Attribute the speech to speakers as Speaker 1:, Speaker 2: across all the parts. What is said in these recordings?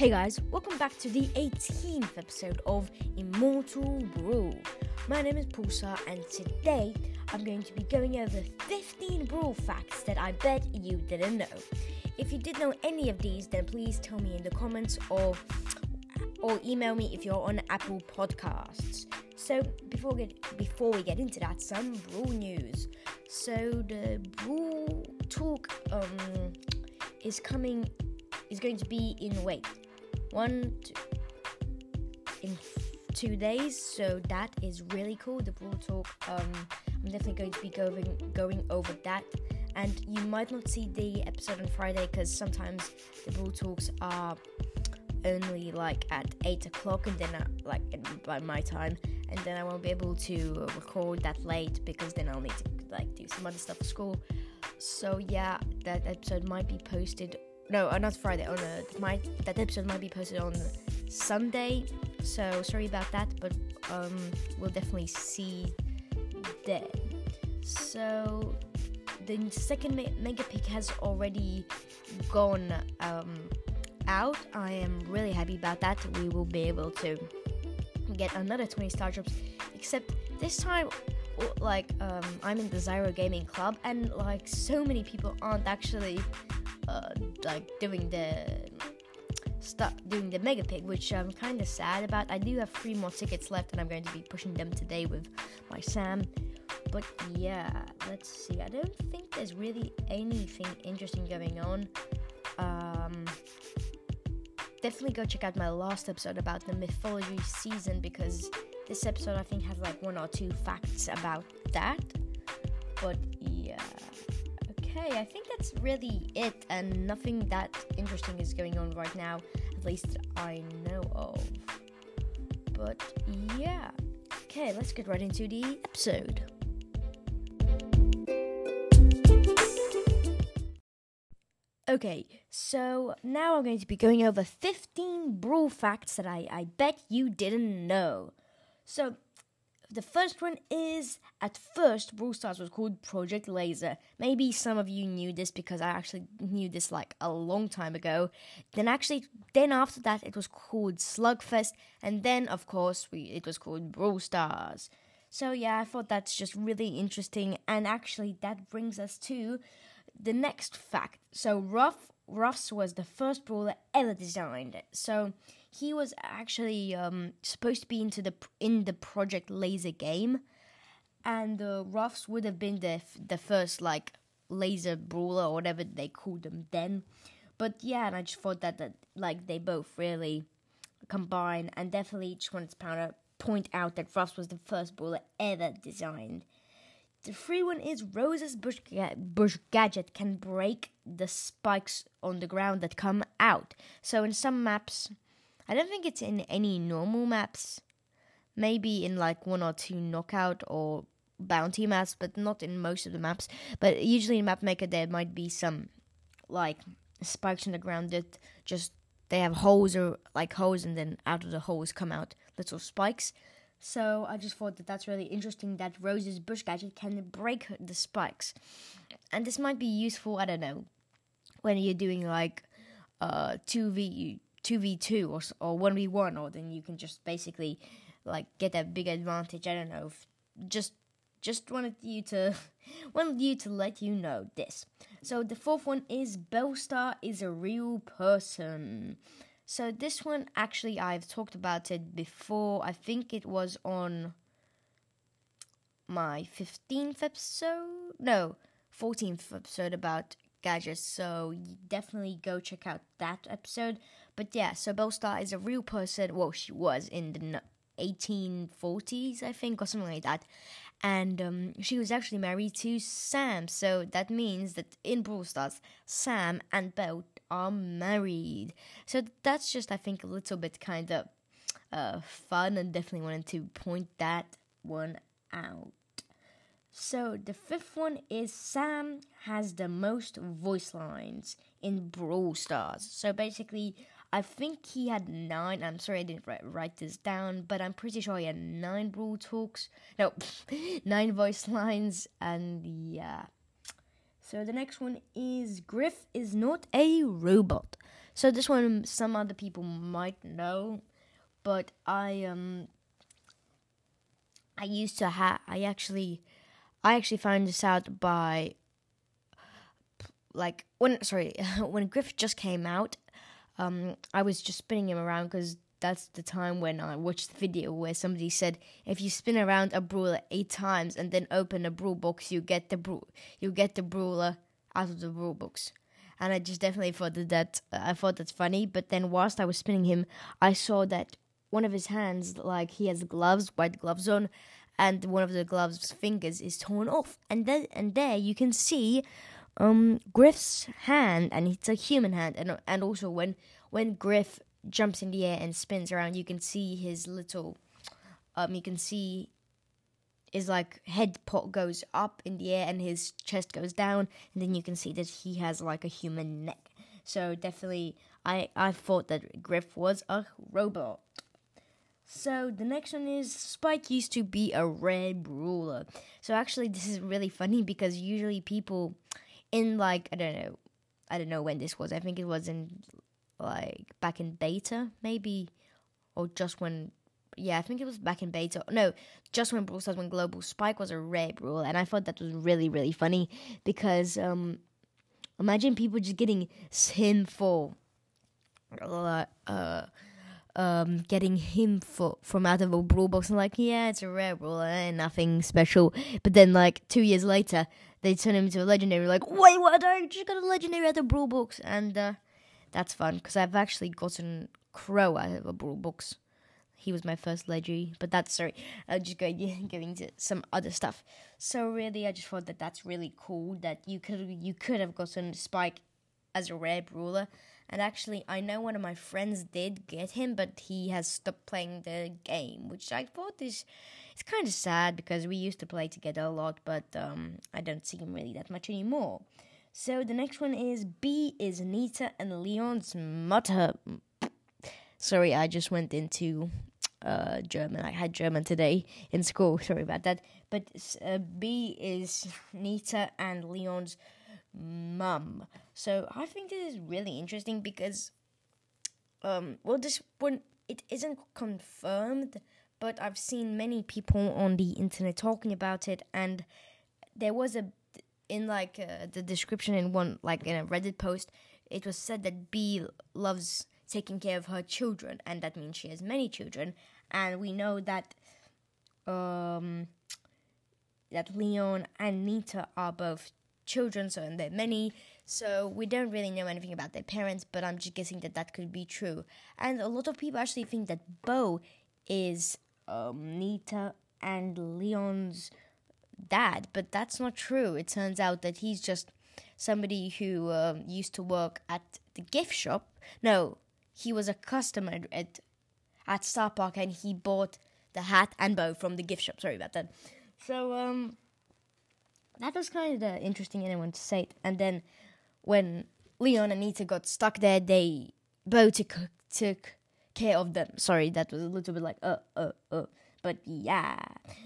Speaker 1: Hey guys, welcome back to the 18th episode of Immortal Brawl. My name is Pulsar, and today I'm going to be going over 15 Brawl facts that I bet you didn't know. If you did know any of these, then please tell me in the comments or or email me if you're on Apple Podcasts. So before we get before we get into that, some Brawl news. So the Brawl talk um is coming is going to be in wait one two, in two days so that is really cool the brawl talk. Um i'm definitely going to be going going over that. And you might not see the episode on friday because sometimes the brawl talks are only like at 8 o'clock and then uh, like by my time. And then i won't be able to record that late because then i'll need to like do some other stuff for school. So yeah that episode might be posted no, uh, not Friday. On a, might that episode might be posted on Sunday. So sorry about that, but um, we'll definitely see then. So the second me- Mega Pig has already gone um, out. I am really happy about that. We will be able to get another 20 star drops, except this time like um, I'm in the Zyro Gaming Club, and like so many people aren't actually uh, like doing the stuff doing the mega pig which i'm kind of sad about. I do have three more tickets left and i'm going to be pushing them today with my sam. But yeah let's see. I don't think there's really anything interesting going on. Um definitely go check out my last episode about the mythology season because this episode i think has like one or two facts about that. But okay, I think that's really it, and nothing that interesting is going on right now, at least I know of. But yeah, okay, let's get right into the episode. Okay, so now I'm going to be going over 15 brawl facts that I, I bet you didn't know. So, the first one is at first Brawl Stars was called Project Laser. Maybe some of you knew this because I actually knew this like a long time ago. Then actually then after that it was called Slugfest and then of course we it was called Brawl Stars. So yeah, I thought that's just really interesting and actually that brings us to the next fact. So Ruff Ruffs was the first brawler ever designed. So he was actually um, supposed to be into the in the Project Laser game, and the Ruffs would have been the the first like laser brawler or whatever they called them then. But yeah, and I just thought that that like they both really combine, and definitely just wanted to point out that Ruffs was the first brawler ever designed. The free one is Rose's bush, ga- bush gadget can break the spikes on the ground that come out. So in some maps, I don't think it's in any normal maps. Maybe in like one or two knockout or bounty maps, but not in most of the maps. But usually in Map Maker there might be some like spikes in the ground that just they have holes or like holes, and then out of the holes come out little spikes. So I just thought that that's really interesting that Rose's bush gadget can break the spikes, and this might be useful. I don't know when you're doing like uh two v 2v2 or or 1v1 or then you can just basically like get a big advantage i don't know just just wanted you to wanted you to let you know this. So the fourth one is Belle Starr is a real person. So this one actually i've talked about it before. I think it was on my 15th episode no 14th episode about gadgets so definitely go check out that episode but yeah, so Belle Starr is a real person. Well, she was in the 1840s, I think, or something like that. And um, she was actually married to Sam. So that means that in Brawl Stars, Sam and Belle are married. So that's just, I think, a little bit kind of uh, fun and definitely wanted to point that one out. So the fifth one is Sam has the most voice lines in Brawl Stars. So basically, I think he had nine. I'm sorry I didn't write, write this down, but I'm pretty sure he had nine brawl talks. No, nine voice lines, and yeah. So the next one is Griff is not a robot. So this one, some other people might know, but I um, I used to have. I actually, I actually found this out by, like when sorry when Griff just came out. Um, I was just spinning him around because that's the time when I watched the video where somebody said if you spin around a brawler eight times and then open a brawl box, you get the bra- you get the brawler out of the brawl box. And I just definitely thought that, that uh, I thought that's funny. But then whilst I was spinning him, I saw that one of his hands, like he has gloves, white gloves on, and one of the gloves' fingers is torn off. And then and there you can see um Griff's hand, and it's a human hand. And and also when when Griff jumps in the air and spins around, you can see his little, um, you can see his like head pot goes up in the air and his chest goes down, and then you can see that he has like a human neck. So definitely, I I thought that Griff was a robot. So the next one is Spike used to be a red ruler. So actually, this is really funny because usually people in like I don't know, I don't know when this was. I think it was in like back in beta, maybe, or just when. Yeah, I think it was back in beta. No, just when Brawl Stars went global, Spike was a red ruler, and I thought that was really, really funny because um, imagine people just getting him for uh, uh um getting him for from out of a brawl box and like yeah it's a rare brawl and nothing special but then like two years later they turn him into a legendary like wait what I just got a legendary out of brawl box and uh that's fun because I've actually gotten Crow out of a brawl box. He was my first legendary, but that's sorry. I'm just going going to some other stuff. So really, I just thought that that's really cool that you could you could have gotten Spike as a rare brawler. And actually, I know one of my friends did get him, but he has stopped playing the game, which I thought is it's kind of sad because we used to play together a lot, but um, I don't see him really that much anymore. So the next one is Bea is Nita and Leon's mother. Sorry, I just went into uh, German. I had German today in school. Sorry about that. But uh, Bea is Nita and Leon's mum. So I think this is really interesting because, um, well, this one it isn't confirmed, but I've seen many people on the internet talking about it, and there was a in like uh, the description in one like in a Reddit post, it was said that Bea loves taking care of her children, and that means she has many children. And we know that um, that Leon and Nita are both children, so and they're many. So we don't really know anything about their parents, but I'm just guessing that that could be true. And a lot of people actually think that Bo is um, Nita and Leon's dad, but that's not true. It turns out that he's just somebody who um, used to work at the gift shop. No, he was a customer at at Starr Park, and he bought the hat and bow from the gift shop. Sorry about that. So um, that was kind of interesting. Anyone to say it, and then when Leon and Nita got stuck there, they both took took care of them. Sorry, that was a little bit like uh uh uh. But yeah.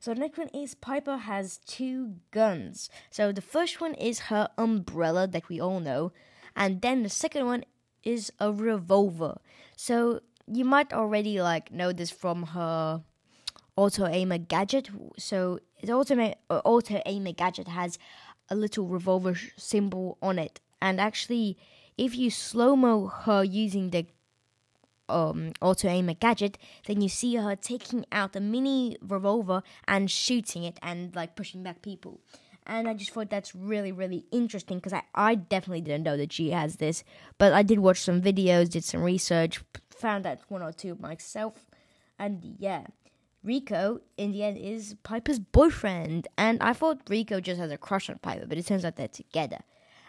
Speaker 1: So the next one is Piper has two guns. So the first one is her umbrella that we all know. And then the second one is a revolver. So you might already like know this from her auto aimer gadget. So the auto uh, auto aimer gadget has a little revolver symbol on it. And actually, if you slow mo her using the um, auto aimer gadget, then you see her taking out a mini revolver and shooting it and like pushing back people. And I just thought that's really, really interesting because I, I definitely didn't know that she has this. But I did watch some videos, did some research, found out one or two myself. And yeah, Rico, in the end, is Piper's boyfriend. And I thought Rico just has a crush on Piper, but it turns out they're together.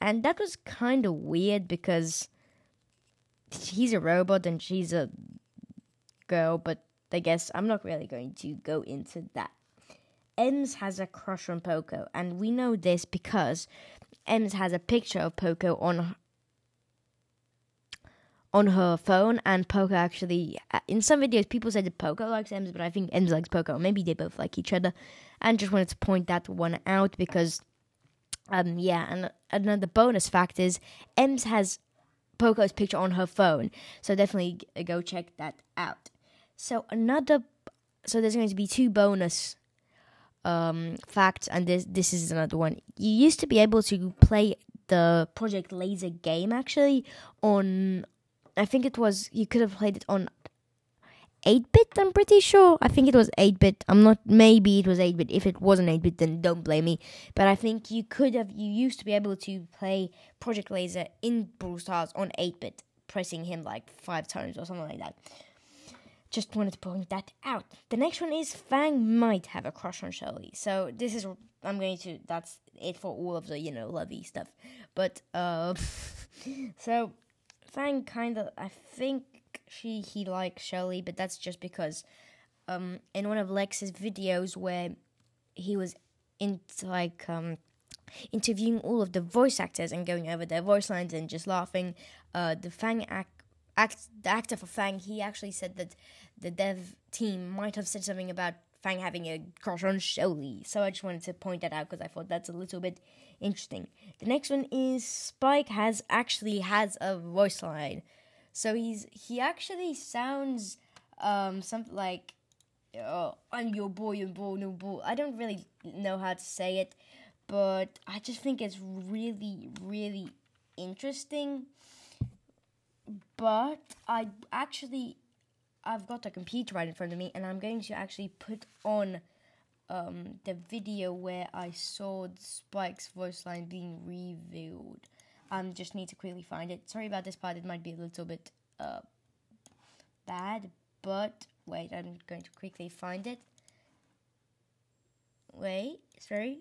Speaker 1: And that was kind of weird because he's a robot and she's a girl, but I guess I'm not really going to go into that. Emz has a crush on Poco, and we know this because Emz has a picture of Poco on on her phone, and Poco actually, uh, in some videos, people said that Poco likes Emz, but I think Emz likes Poco. Maybe they both like each other, and just wanted to point that one out because, um, yeah, and another bonus fact is Emz has Poco's picture on her phone. So definitely go check that out. So another, so there's going to be two bonus um, facts, and this this is another one. You used to be able to play the Project Laser game actually on. I think it was you could have played it on 8 bit, I'm pretty sure. I think it was 8 bit. I'm not, maybe it was 8 bit. If it wasn't 8 bit, then don't blame me. But I think you could have, you used to be able to play Project Laser in Brawl Stars on 8 bit, pressing him like five times or something like that. Just wanted to point that out. The next one is Fang might have a crush on Shelly. So this is, I'm going to, that's it for all of the, you know, lovey stuff. But, uh, so Fang kind of, I think, she he likes Shelly, but that's just because um, in one of Lex's videos where he was in like um, interviewing all of the voice actors and going over their voice lines and just laughing, uh, the Fang act, act the actor for Fang he actually said that the dev team might have said something about Fang having a crush on Shelly. So I just wanted to point that out because I thought that's a little bit interesting. The next one is Spike has actually has a voice line. So he's he actually sounds um something like oh, I'm your boy, your boy, no boy. I don't really know how to say it, but I just think it's really, really interesting. But I actually, I've got a computer right in front of me, and I'm going to actually put on um, the video where I saw Spike's voice line being revealed. Um, just need to quickly find it. Sorry about this part, it might be a little bit uh, bad, but wait, I'm going to quickly find it. Wait, sorry,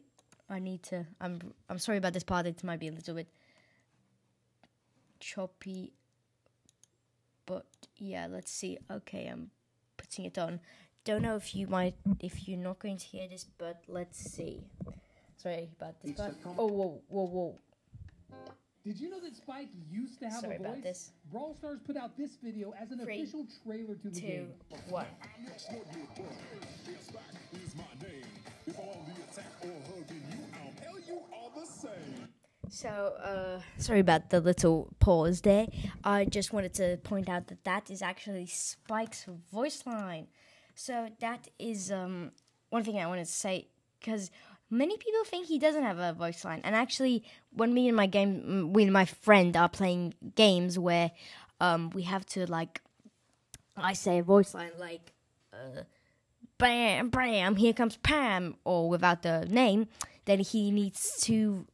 Speaker 1: I need to. I'm I'm sorry about this part. It might be a little bit choppy, but yeah, let's see. Okay, I'm putting it on. Don't know if you might if you're not going to hear this, but let's see. Sorry about this part. Oh, whoa, whoa, whoa.
Speaker 2: Did you know that Spike used to have
Speaker 1: Sorry
Speaker 2: a voice?
Speaker 1: about this.
Speaker 2: Brawl Stars put out this video as an
Speaker 1: Three,
Speaker 2: official trailer to the
Speaker 1: Two,
Speaker 2: game.
Speaker 1: one. So, uh, sorry about the little pause there. I just wanted to point out that that is actually Spike's voice line. So that is um one thing I wanted to say because many people think he doesn't have a voice line, and actually, when me and my game, we and my friend are playing games where um we have to like, I say a voice line like, uh, bam, bam, here comes Pam, or without the name, then he needs to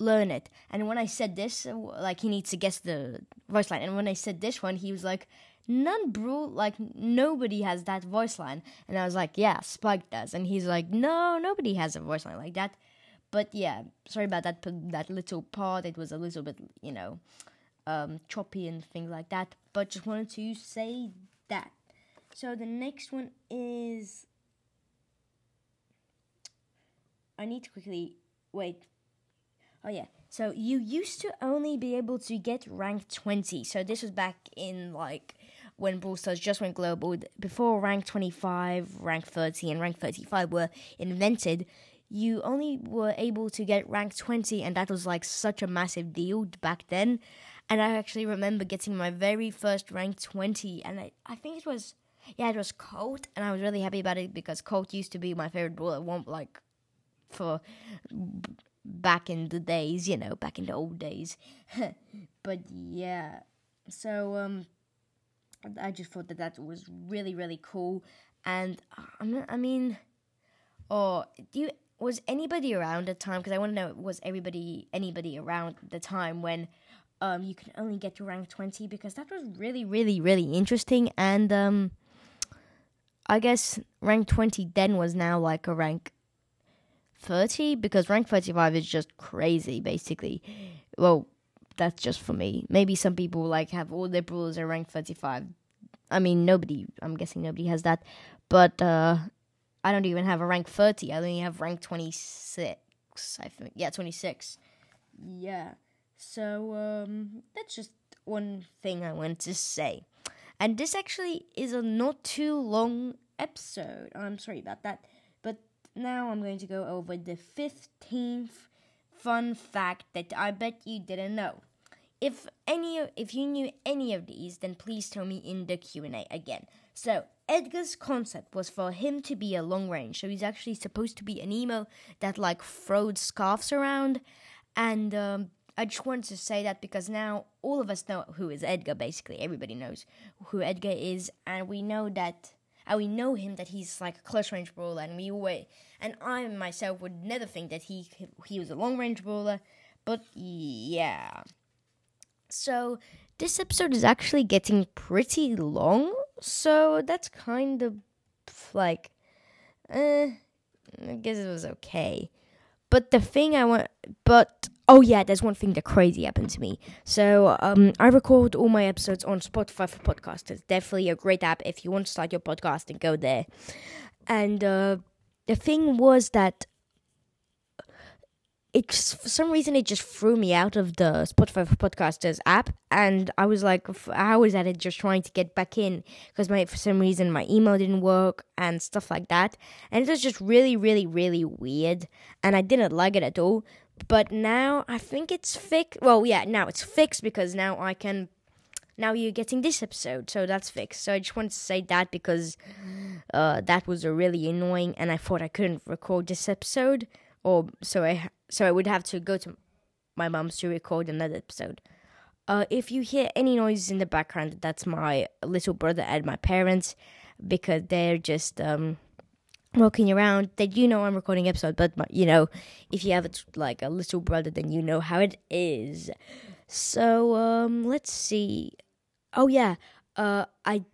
Speaker 1: learn it. And when I said this, like he needs to guess the voice line. And when I said this one, he was like, "None, bro. Like nobody has that voice line." And I was like, "Yeah, Spike does." And he's like, "No, nobody has a voice line like that." But yeah, sorry about that. That little part. It was a little bit, you know, um, choppy and things like that. But just wanted to say that. So the next one is. I need to quickly wait. Oh yeah. So you used to only be able to get rank 20. So this was back in like when Brawl Stars just went global. Before rank 25, rank 30, and rank 35 were invented, you only were able to get rank 20, and that was like such a massive deal back then. And I actually remember getting my very first rank 20, and I, I think it was, yeah, it was Colt, and I was really happy about it because Colt used to be my favorite brawler, like for back in the days, you know, back in the old days. but yeah, so um, I just thought that that was really really cool, and I mean, oh, do you was anybody around at the time? Because I want to know was everybody anybody around the time when um you could only get to rank twenty? Because that was really really really interesting, and um, I guess rank twenty then was now like a rank 30 because rank 35 is just crazy basically. Well that's just for me. Maybe some people like have all their brawlers at rank 35 i mean nobody i'm guessing nobody has that. But uh i don't even have a rank 30 i only have rank 26 i think. Yeah 26 yeah. So um that's just one thing i wanted to say. And this actually is a not too long episode. I'm sorry about that now I'm going to go over the 15th fun fact that I bet you didn't know. if any if you knew any of these, then please tell me in the Q and A again. So Edgar's concept was for him to be a long range, so he's actually supposed to be an emo that like throws scarves around, and um, I just wanted to say that because now all of us know who is Edgar. Basically, everybody knows who Edgar is, and we know that. And we know him that he's like a close range brawler, and we always and I myself would never think that he he was a long range brawler, but yeah. So this episode is actually getting pretty long, so that's kind of like, eh, I guess it was okay. But the thing I want, but oh yeah, there's one thing that crazy happened to me. So um, I record all my episodes on Spotify for podcasters. Definitely a great app if you want to start your podcast and go there. And uh, the thing was that it just, for some reason it just threw me out of the Spotify for Podcasters app, and I was like for hours at it just trying to get back in because my for some reason my email didn't work and stuff like that, and it was just really, really, really weird, and I didn't like it at all. But now I think it's fixed. Well, yeah, now it's fixed because now I can. Now you're getting this episode, so that's fixed. So I just wanted to say that because uh, that was really annoying, and I thought I couldn't record this episode, or so I so I would have to go to my mom's to record another episode. Uh, if you hear any noises in the background, that's my little brother and my parents because they're just um, walking around. They you know I'm recording episode, but you know, if you have a, like a little brother, then you know how it is. So um, let's see. Oh yeah, uh, I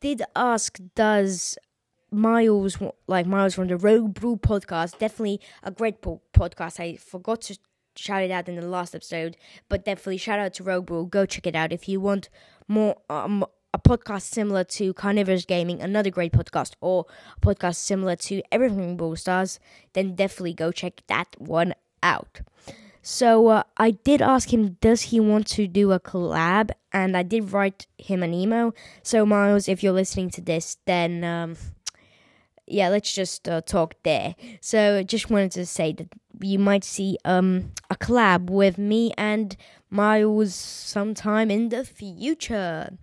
Speaker 1: did ask. Does Miles, like Miles from the Rogue Brew podcast, definitely a great po- podcast. I forgot to shout it out in the last episode, but definitely shout out to Rogue Brew. Go check it out if you want more. Um, a podcast similar to Carnivorous Gaming, another great podcast, or a podcast similar to Everything Brawl Stars, then definitely go check that one out. So uh, I did ask him, does he want to do a collab? And I did write him an email. So Miles, if you're listening to this, then um, yeah, let's just uh, talk there. So just wanted to say that you might see um a collab with me and Miles sometime in the future.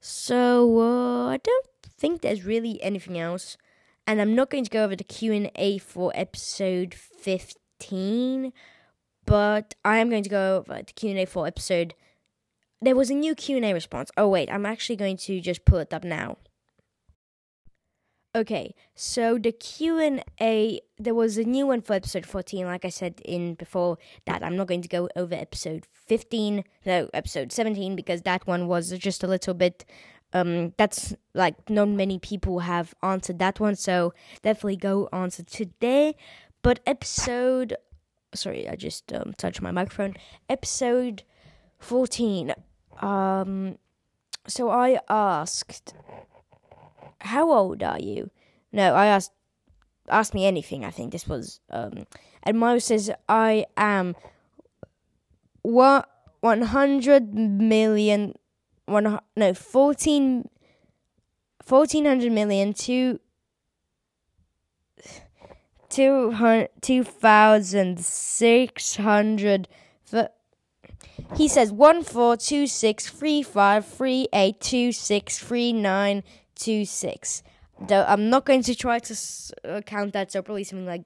Speaker 1: So uh, I don't think there's really anything else, and I'm not going to go over the Q and A for episode fifteen, but I am going to go over the Q and A for episode. There was a new Q and A response. Oh wait, I'm actually going to just pull it up now. Okay, so the Q and A, there was a new one for episode fourteen. Like I said in before that, I'm not going to go over episode fifteen, no, episode seventeen, because that one was just a little bit. Um, that's like not many people have answered that one, so definitely go answer today. But episode, sorry, I just um, touched my microphone. Episode fourteen. Um, so I asked how old are you? No, I asked asked me anything. I think this was um, and Miles says I am what one hundred million one no fourteen fourteen hundred million two two hundred two thousand six hundred he says one four two six. Though I'm not going to try to uh, count that, so probably something like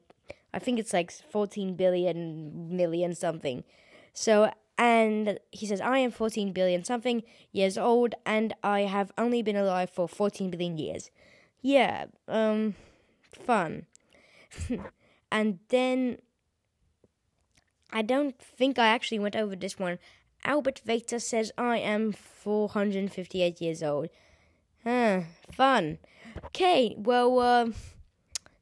Speaker 1: I think it's like 14 billion million something. So and he says I am 14 billion something years old and I have only been alive for 14 billion years. Yeah, um fun. and then I don't think I actually went over this one. Albert Vector says I am 458 years old. Huh, fun. Okay, well, uh,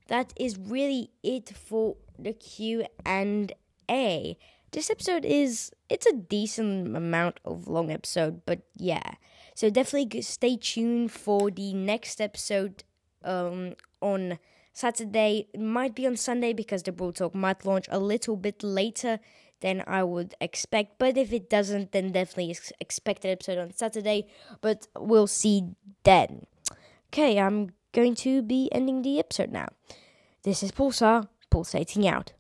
Speaker 1: that is really it for the Q and A. This episode is it's a decent amount of long episode, but yeah. So definitely stay tuned for the next episode um on Saturday. It might be on Sunday because the Brawl Talk might launch a little bit later than I would expect. But if it doesn't, then definitely expect an episode on Saturday. But we'll see then. Okay, I'm going to be ending the episode now. This is Pulsar, pulsating out.